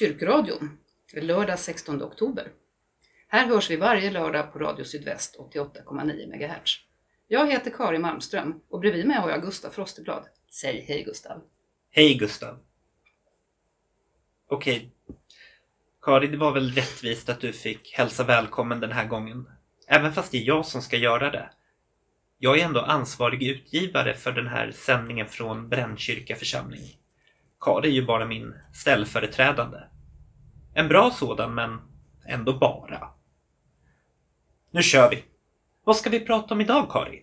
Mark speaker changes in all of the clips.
Speaker 1: Kyrkradion, lördag 16 oktober. Här hörs vi varje lördag på Radio Sydväst 88,9 MHz. Jag heter Karin Malmström och bredvid mig har jag Gustav Frosteblad. Säg hej Gustav!
Speaker 2: Hej Gustav! Okej. Karin, det var väl rättvist att du fick hälsa välkommen den här gången. Även fast det är jag som ska göra det. Jag är ändå ansvarig utgivare för den här sändningen från Brännkyrka församling. Karin är ju bara min ställföreträdande. En bra sådan, men ändå bara. Nu kör vi! Vad ska vi prata om idag, Kari?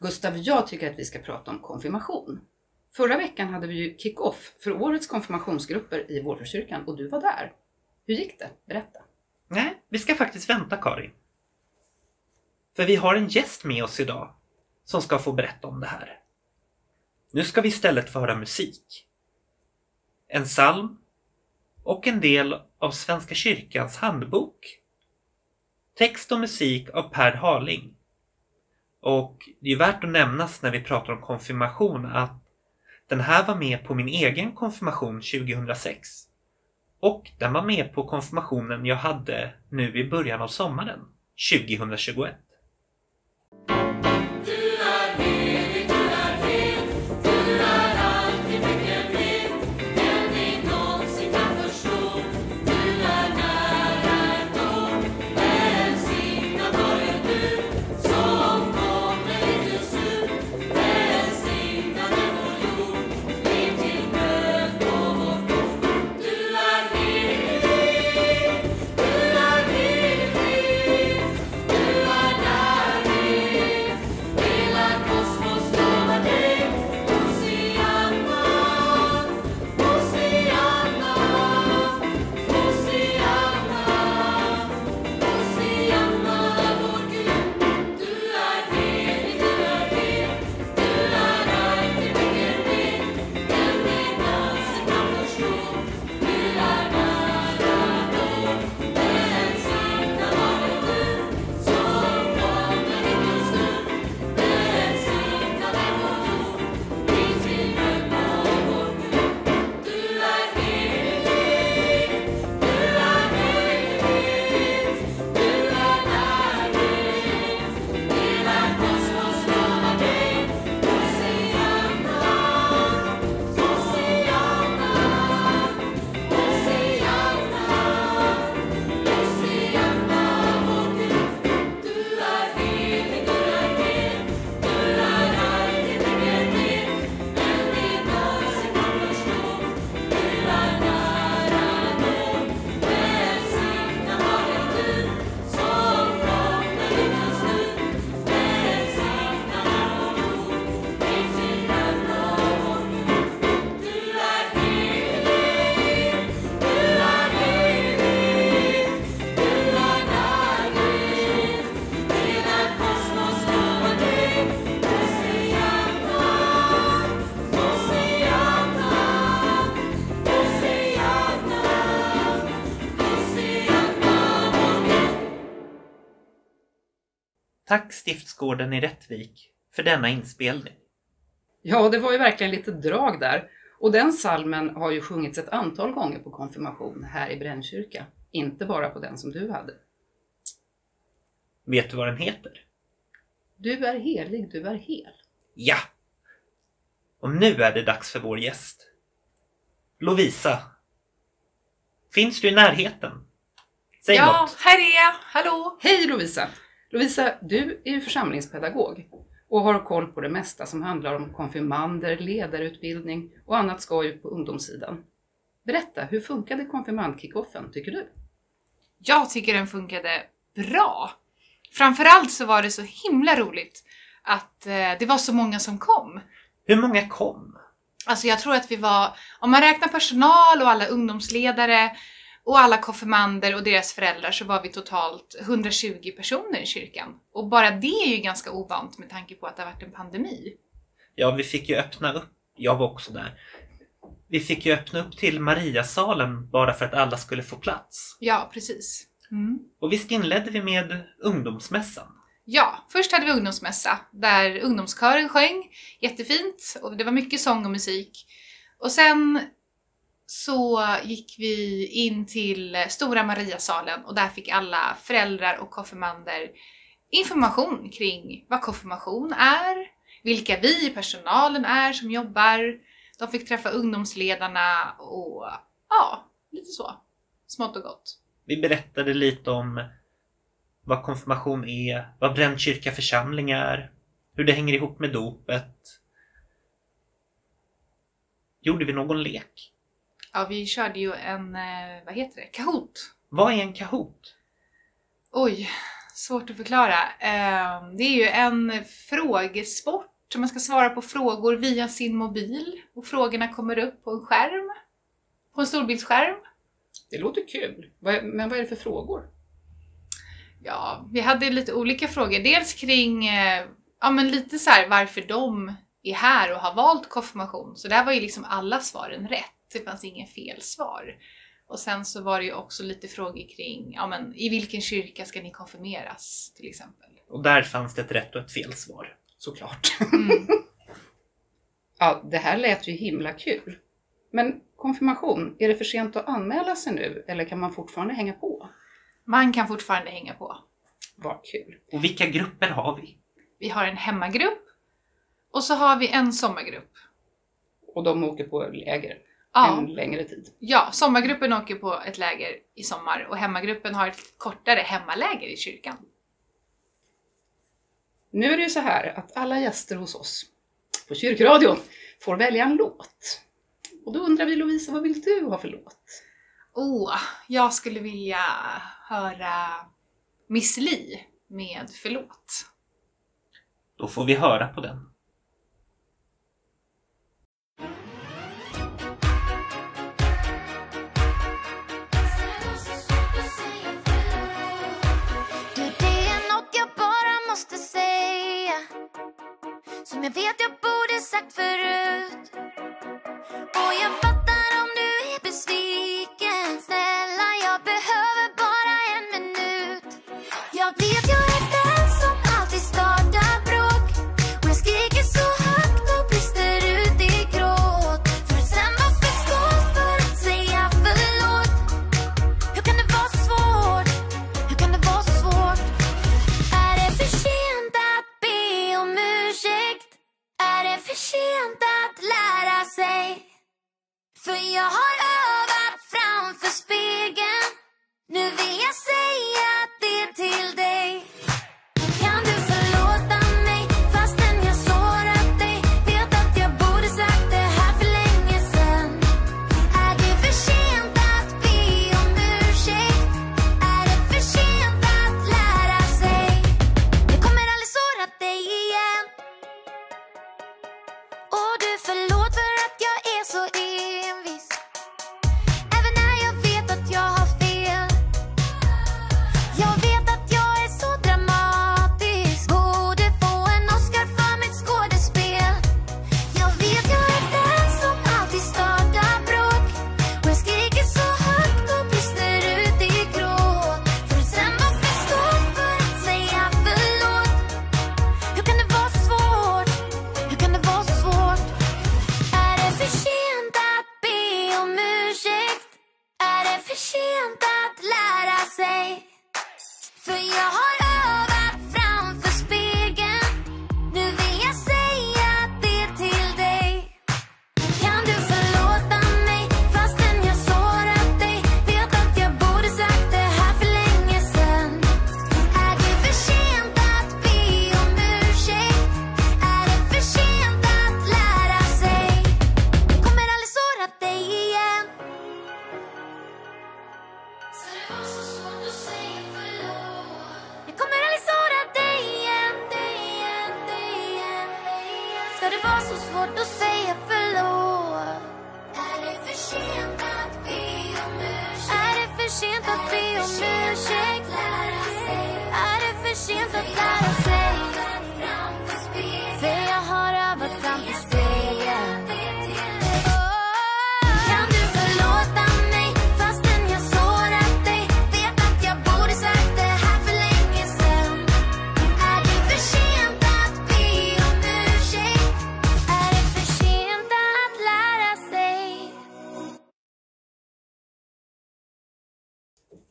Speaker 1: Gustav, jag tycker att vi ska prata om konfirmation. Förra veckan hade vi ju kick-off för årets konfirmationsgrupper i Vårfrukyrkan och du var där. Hur gick det? Berätta.
Speaker 2: Nej, vi ska faktiskt vänta, Kari. För vi har en gäst med oss idag som ska få berätta om det här. Nu ska vi istället få höra musik. En psalm och en del av Svenska kyrkans handbok. Text och musik av Per Harling. Och det är värt att nämnas när vi pratar om konfirmation att den här var med på min egen konfirmation 2006. Och den var med på konfirmationen jag hade nu i början av sommaren 2021. Stiftsgården i Rättvik för denna inspelning.
Speaker 1: Ja, det var ju verkligen lite drag där. Och den salmen har ju sjungits ett antal gånger på konfirmation här i Brännkyrka. Inte bara på den som du hade.
Speaker 2: Vet du vad den heter?
Speaker 1: Du är helig, du är hel.
Speaker 2: Ja! Och nu är det dags för vår gäst. Lovisa. Finns du i närheten? Säg
Speaker 3: ja,
Speaker 2: något.
Speaker 3: här är jag. Hallå!
Speaker 1: Hej Lovisa! Lovisa, du är ju församlingspedagog och har koll på det mesta som handlar om konfirmander, ledarutbildning och annat skoj på ungdomssidan. Berätta, hur funkade konfirmandkickoffen tycker du?
Speaker 3: Jag tycker den funkade bra. Framförallt så var det så himla roligt att eh, det var så många som kom.
Speaker 2: Hur många kom?
Speaker 3: Alltså jag tror att vi var, om man räknar personal och alla ungdomsledare och alla konfirmander och deras föräldrar så var vi totalt 120 personer i kyrkan. Och bara det är ju ganska ovant med tanke på att det har varit en pandemi.
Speaker 2: Ja, vi fick ju öppna upp. Jag var också där. Vi fick ju öppna upp till Mariasalen bara för att alla skulle få plats.
Speaker 3: Ja, precis. Mm.
Speaker 2: Och visst inledde vi med ungdomsmässan?
Speaker 3: Ja, först hade vi ungdomsmässa där ungdomskören sjöng jättefint och det var mycket sång och musik. Och sen så gick vi in till Stora Mariasalen och där fick alla föräldrar och konfirmander information kring vad konfirmation är, vilka vi i personalen är som jobbar. De fick träffa ungdomsledarna och ja, lite så. Smått och gott.
Speaker 2: Vi berättade lite om vad konfirmation är, vad Brännkyrka församling är, hur det hänger ihop med dopet. Gjorde vi någon lek?
Speaker 3: Ja, vi körde ju en, eh, vad heter det, Kahoot.
Speaker 2: Vad är en Kahoot?
Speaker 3: Oj, svårt att förklara. Eh, Det är ju en frågesport. Man ska svara på frågor via sin mobil och frågorna kommer upp på en skärm. På en storbildsskärm.
Speaker 1: Det låter kul. Men vad är det för frågor?
Speaker 3: Ja, vi hade lite olika frågor. Dels kring, eh, ja men lite så här varför de är här och har valt konfirmation. Så där var ju liksom alla svaren rätt. Det fanns ingen fel svar. Och sen så var det ju också lite frågor kring, ja men i vilken kyrka ska ni konfirmeras till exempel?
Speaker 2: Och där fanns det ett rätt och ett fel svar.
Speaker 1: Såklart.
Speaker 3: Mm.
Speaker 1: Ja, det här lät ju himla kul. Men konfirmation, är det för sent att anmäla sig nu eller kan man fortfarande hänga på?
Speaker 3: Man kan fortfarande hänga på.
Speaker 1: Vad kul.
Speaker 2: Och vilka grupper har vi?
Speaker 3: Vi har en hemmagrupp och så har vi en sommargrupp.
Speaker 1: Och de åker på läger
Speaker 3: Ja,
Speaker 1: en längre tid.
Speaker 3: ja, sommargruppen åker på ett läger i sommar och hemmagruppen har ett kortare hemmaläger i kyrkan.
Speaker 1: Nu är det ju så här att alla gäster hos oss på kyrkradion får välja en låt. Och då undrar vi Lovisa, vad vill du ha för låt?
Speaker 3: Åh, jag skulle vilja höra Miss Li med Förlåt.
Speaker 2: Då får vi höra på den.
Speaker 4: Måste säga Som jag vet jag borde sagt förut. Och jag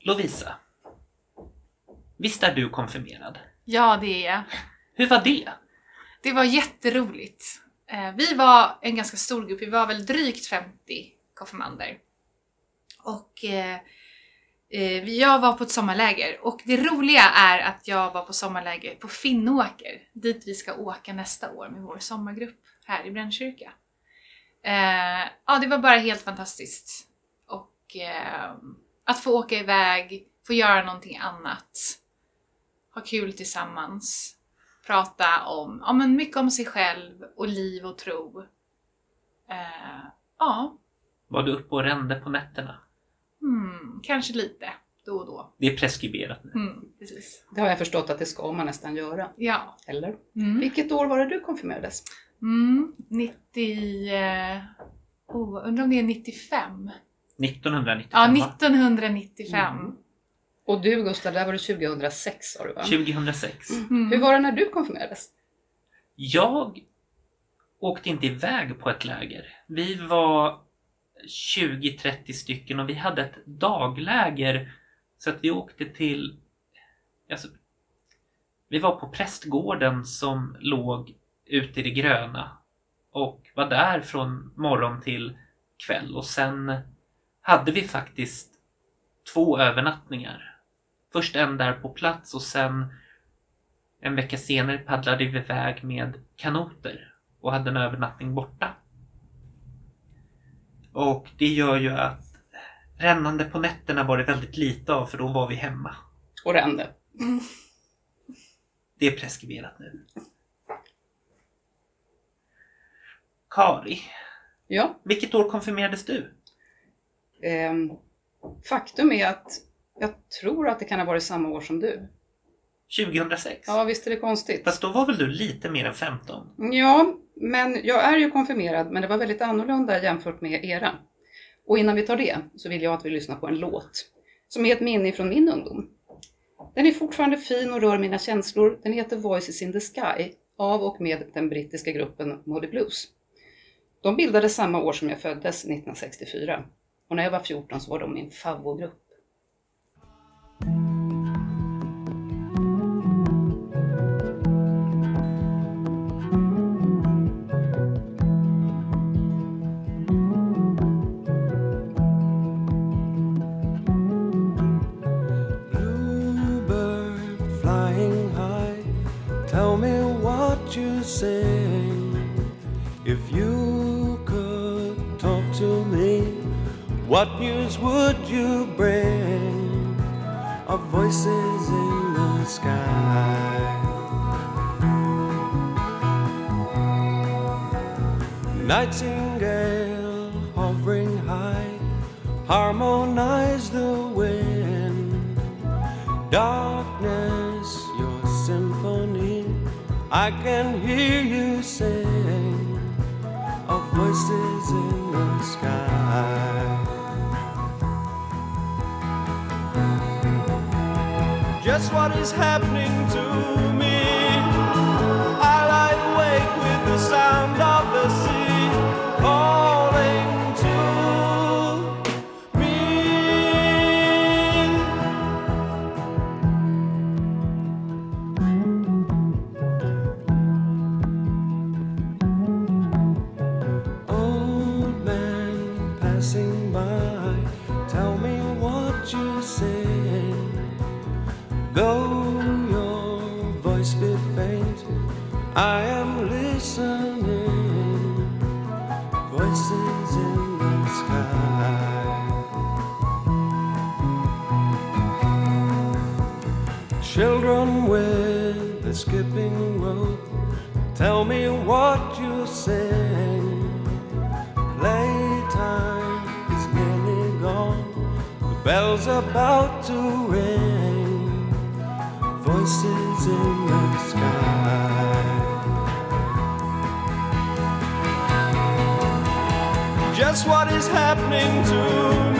Speaker 2: Lovisa. Visst är du konfirmerad?
Speaker 3: Ja, det är jag.
Speaker 2: Hur var det?
Speaker 3: Det var jätteroligt. Eh, Vi var en ganska stor grupp, vi var väl drygt 50 konfirmander. Och eh, eh, jag var på ett sommarläger och det roliga är att jag var på sommarläger på Finnåker, dit vi ska åka nästa år med vår sommargrupp här i Brännkyrka. Eh, ja, det var bara helt fantastiskt. Och eh, att få åka iväg, få göra någonting annat, ha kul tillsammans prata om, ja men mycket om sig själv och liv och tro. Eh, ja,
Speaker 2: Var du uppe och rände på nätterna?
Speaker 3: hmm, kanske lite då och då.
Speaker 2: Det är preskriberat nu.
Speaker 3: Mm, precis.
Speaker 1: Det har jag förstått att det ska man nästan göra.
Speaker 3: Ja.
Speaker 1: Eller?
Speaker 3: Mm.
Speaker 1: Vilket år var det du konfirmerades?
Speaker 3: Mm, 90... Eh, oh, undrar om det är 95?
Speaker 2: 1995
Speaker 3: Ja,
Speaker 2: va?
Speaker 3: 1995.
Speaker 1: Mm. Och du Gustav, där var det 2006 sa du va?
Speaker 2: 2006.
Speaker 3: Mm.
Speaker 1: Hur var det när du konfirmerades?
Speaker 2: Jag åkte inte iväg på ett läger. Vi var 20-30 stycken och vi hade ett dagläger så att vi åkte till... Alltså, vi var på prästgården som låg ute i det gröna och var där från morgon till kväll och sen hade vi faktiskt två övernattningar. Först en där på plats och sen en vecka senare paddlade vi iväg med kanoter och hade en övernattning borta. Och det gör ju att rännande på nätterna var det väldigt lite av för då var vi hemma.
Speaker 1: Och rände.
Speaker 2: Det är preskriberat nu. Kari,
Speaker 1: Ja,
Speaker 2: vilket år konfirmerades du?
Speaker 1: Ehm, faktum är att jag tror att det kan ha varit samma år som du.
Speaker 2: 2006?
Speaker 1: Ja, visst är det konstigt?
Speaker 2: Fast då var väl du lite mer än 15?
Speaker 1: Ja, men jag är ju konfirmerad, men det var väldigt annorlunda jämfört med era. Och innan vi tar det så vill jag att vi lyssnar på en låt som är ett minne från min ungdom. Den är fortfarande fin och rör mina känslor. Den heter Voices in the Sky av och med den brittiska gruppen Moody Blues. De bildades samma år som jag föddes, 1964. Och när jag var 14 så var de min favoritgrupp.
Speaker 5: Bluebird what news would you bring? Of voices in the sky. Nightingale hovering high, harmonize the wind. Darkness, your symphony, I can hear you sing of voices in the sky. What is happening to me? I lie awake with the sound Just what is happening to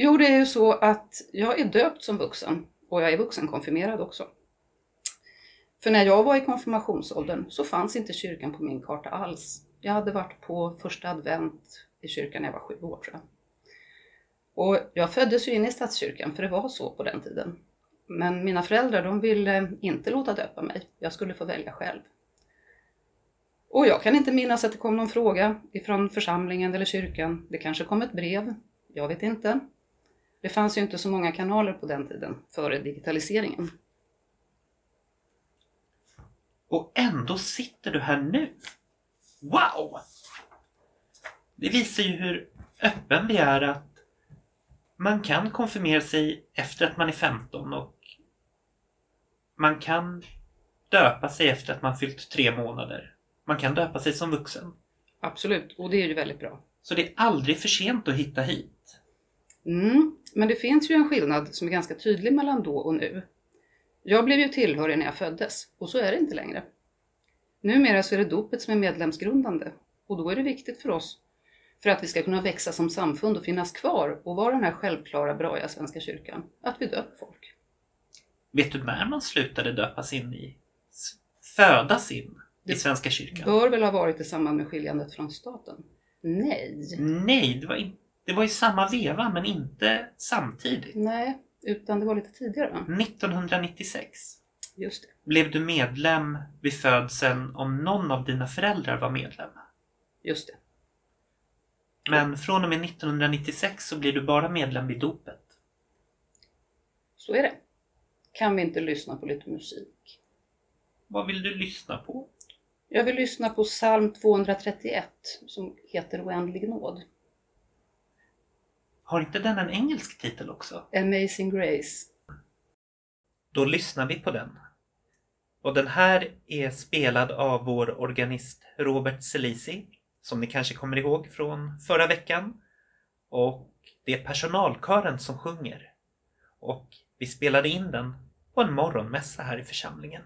Speaker 1: Jo, det är ju så att jag är döpt som vuxen och jag är vuxenkonfirmerad också. För när jag var i konfirmationsåldern så fanns inte kyrkan på min karta alls. Jag hade varit på första advent i kyrkan när jag var sju år tror jag. Och jag föddes ju in i statskyrkan för det var så på den tiden. Men mina föräldrar de ville inte låta döpa mig. Jag skulle få välja själv. Och jag kan inte minnas att det kom någon fråga ifrån församlingen eller kyrkan. Det kanske kom ett brev. Jag vet inte. Det fanns ju inte så många kanaler på den tiden, före digitaliseringen.
Speaker 2: Och ändå sitter du här nu. Wow! Det visar ju hur öppen vi är att man kan konfirmera sig efter att man är 15 och man kan döpa sig efter att man fyllt tre månader. Man kan döpa sig som vuxen.
Speaker 1: Absolut, och det är ju väldigt bra.
Speaker 2: Så det är aldrig för sent att hitta hit.
Speaker 1: Mm, men det finns ju en skillnad som är ganska tydlig mellan då och nu. Jag blev ju tillhörig när jag föddes och så är det inte längre. Numera så är det dopet som är medlemsgrundande och då är det viktigt för oss för att vi ska kunna växa som samfund och finnas kvar och vara den här självklara braiga Svenska kyrkan, att vi döper folk.
Speaker 2: Vet du när man slutade döpas in i, födas in i
Speaker 1: Det
Speaker 2: Svenska kyrkan?
Speaker 1: Bör väl ha varit i samband med skiljandet från staten? Nej.
Speaker 2: Nej, det var, in, det var i samma veva men inte samtidigt.
Speaker 1: Nej, utan det var lite tidigare va?
Speaker 2: 1996
Speaker 1: Just det,
Speaker 2: blev du medlem vid födseln om någon av dina föräldrar var medlem.
Speaker 1: just det.
Speaker 2: Men från och med 1996 så blir du bara medlem vid dopet.
Speaker 1: Så är det. Kan vi inte lyssna på lite musik?
Speaker 2: Vad vill du lyssna på?
Speaker 1: Jag vill lyssna på psalm 231 som heter Oändlig nåd.
Speaker 2: Har inte den en engelsk titel också?
Speaker 1: Amazing Grace.
Speaker 2: Då lyssnar vi på den. Och den här är spelad av vår organist Robert Selisi, som ni kanske kommer ihåg från förra veckan. Och det är personalkören som sjunger. Och vi spelade in den på en morgonmässa här i församlingen.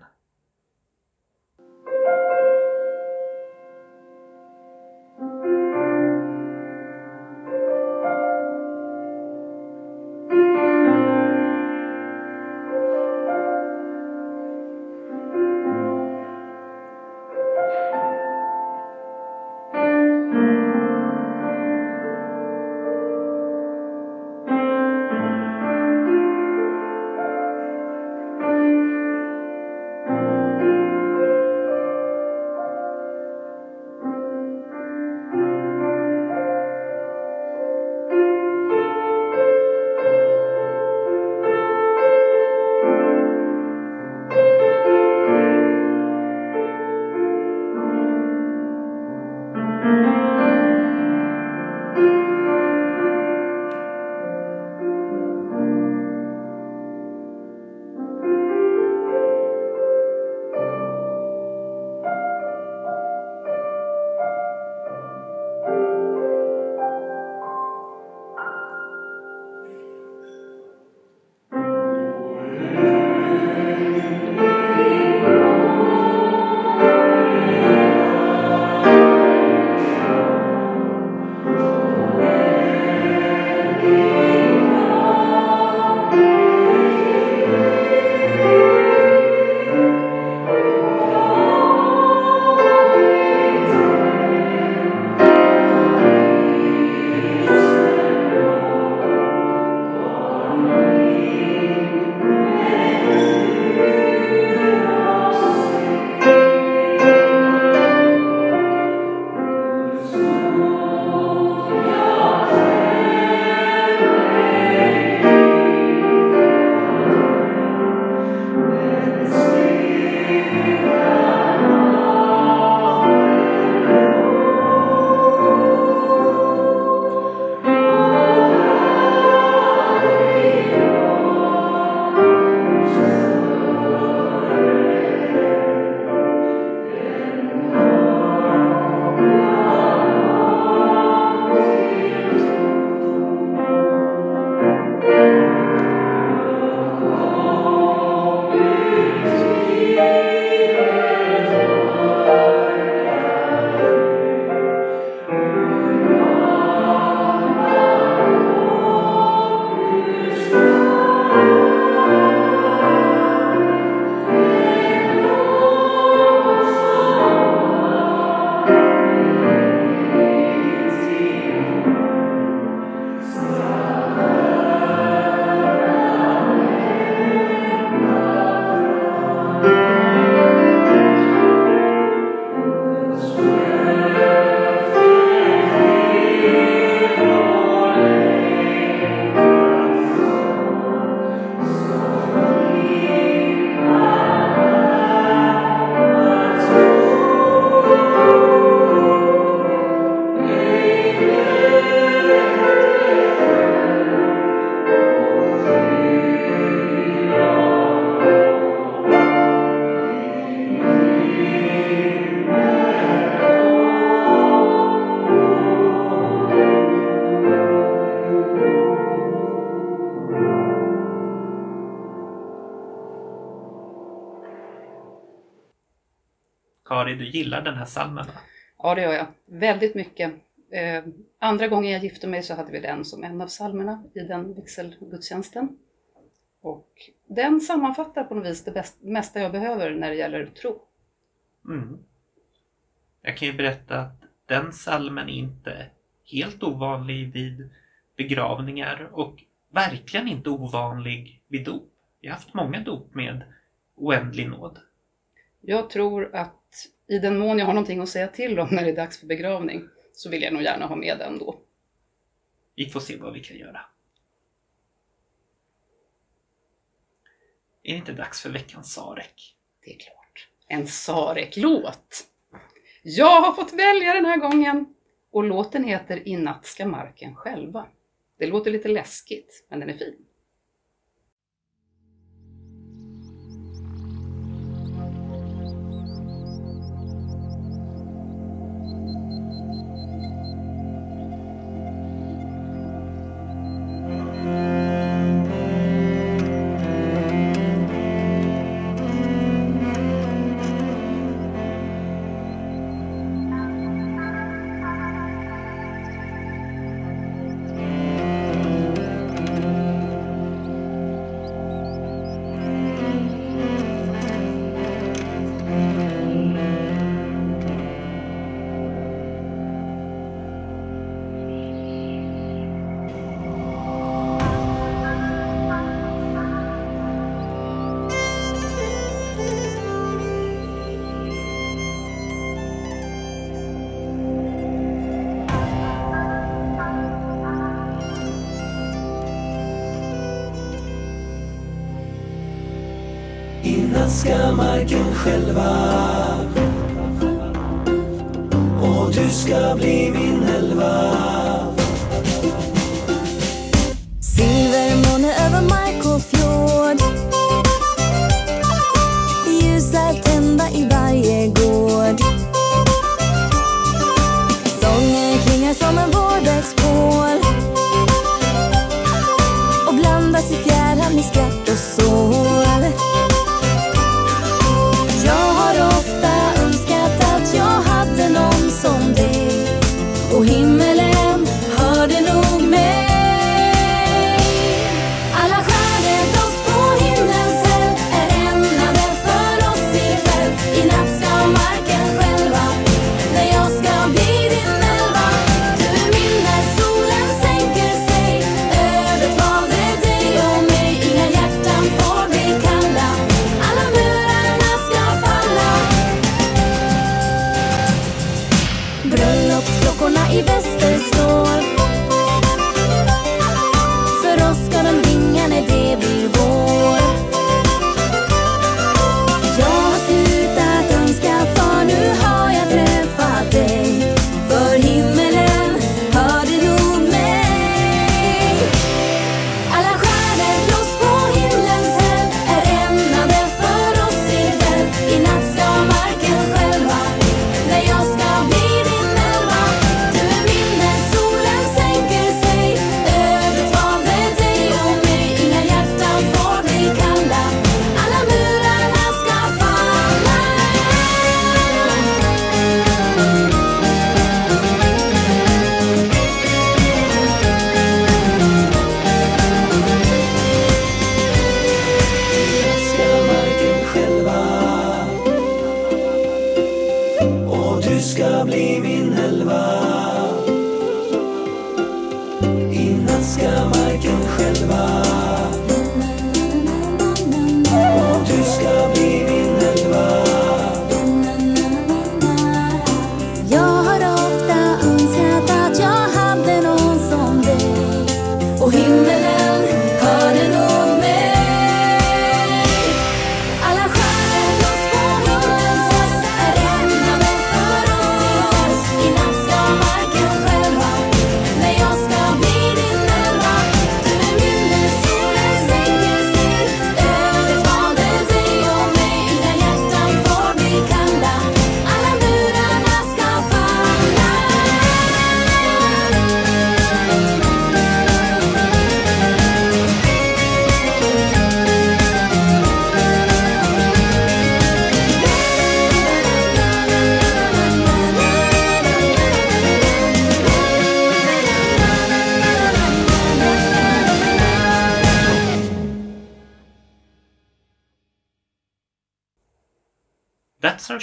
Speaker 2: Kari, du gillar den här salmen va?
Speaker 1: Ja, det gör jag. Väldigt mycket. Eh, andra gången jag gifte mig så hade vi den som en av psalmerna i den vigselgudstjänsten. Och den sammanfattar på något vis det bäst, mesta jag behöver när det gäller tro.
Speaker 2: Mm. Jag kan ju berätta att den salmen är inte helt ovanlig vid begravningar och verkligen inte ovanlig vid dop. Jag har haft många dop med oändlig nåd.
Speaker 1: Jag tror att i den mån jag har någonting att säga till om när det är dags för begravning så vill jag nog gärna ha med den då.
Speaker 2: Vi får se vad vi kan göra. Är det inte dags för veckans Sarek?
Speaker 1: Det är klart. En Sarek-låt! Jag har fått välja den här gången och låten heter I natt ska marken själva. Det låter lite läskigt, men den är fin.
Speaker 4: I natt ska marken själva. Och du ska bli min elva.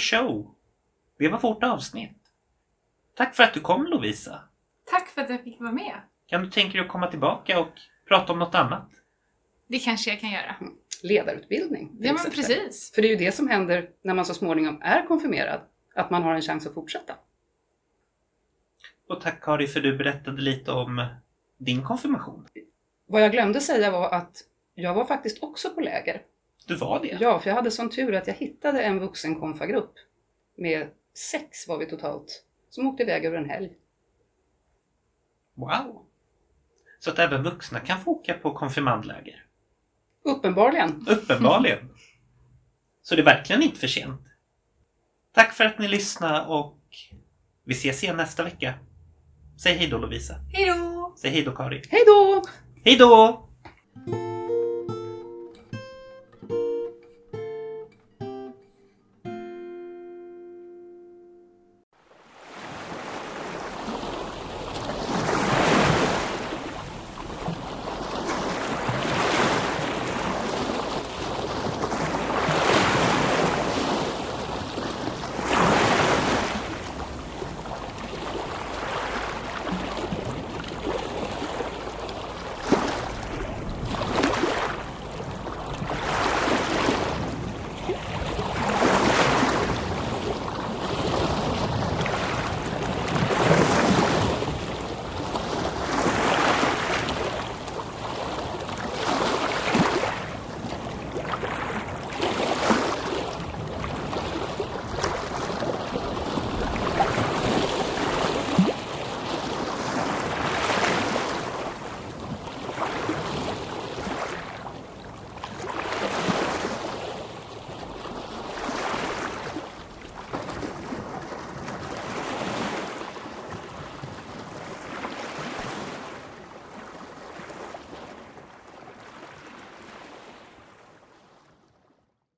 Speaker 2: Show. Det var vårt avsnitt. Tack för att du kom Lovisa.
Speaker 3: Tack för att jag fick vara med.
Speaker 2: Kan du tänka dig att komma tillbaka och prata om något annat?
Speaker 3: Det kanske jag kan göra.
Speaker 1: Ledarutbildning.
Speaker 3: Ja men precis.
Speaker 1: För det är ju det som händer när man så småningom är konfirmerad. Att man har en chans att fortsätta.
Speaker 2: Och tack Kari för du berättade lite om din konfirmation.
Speaker 1: Vad jag glömde säga var att jag var faktiskt också på läger.
Speaker 2: Du var det?
Speaker 1: Ja, för jag hade sån tur att jag hittade en vuxen konfagrupp. Med sex var vi totalt. Som åkte iväg över en helg.
Speaker 2: Wow! Så att även vuxna kan få åka på konfirmandläger?
Speaker 1: Uppenbarligen.
Speaker 2: Uppenbarligen. Så det är verkligen inte för sent. Tack för att ni lyssnade och vi ses igen nästa vecka. Säg hej då Lovisa.
Speaker 3: Hej då!
Speaker 2: Säg hej då Kari.
Speaker 1: Hej då!
Speaker 2: Hej då!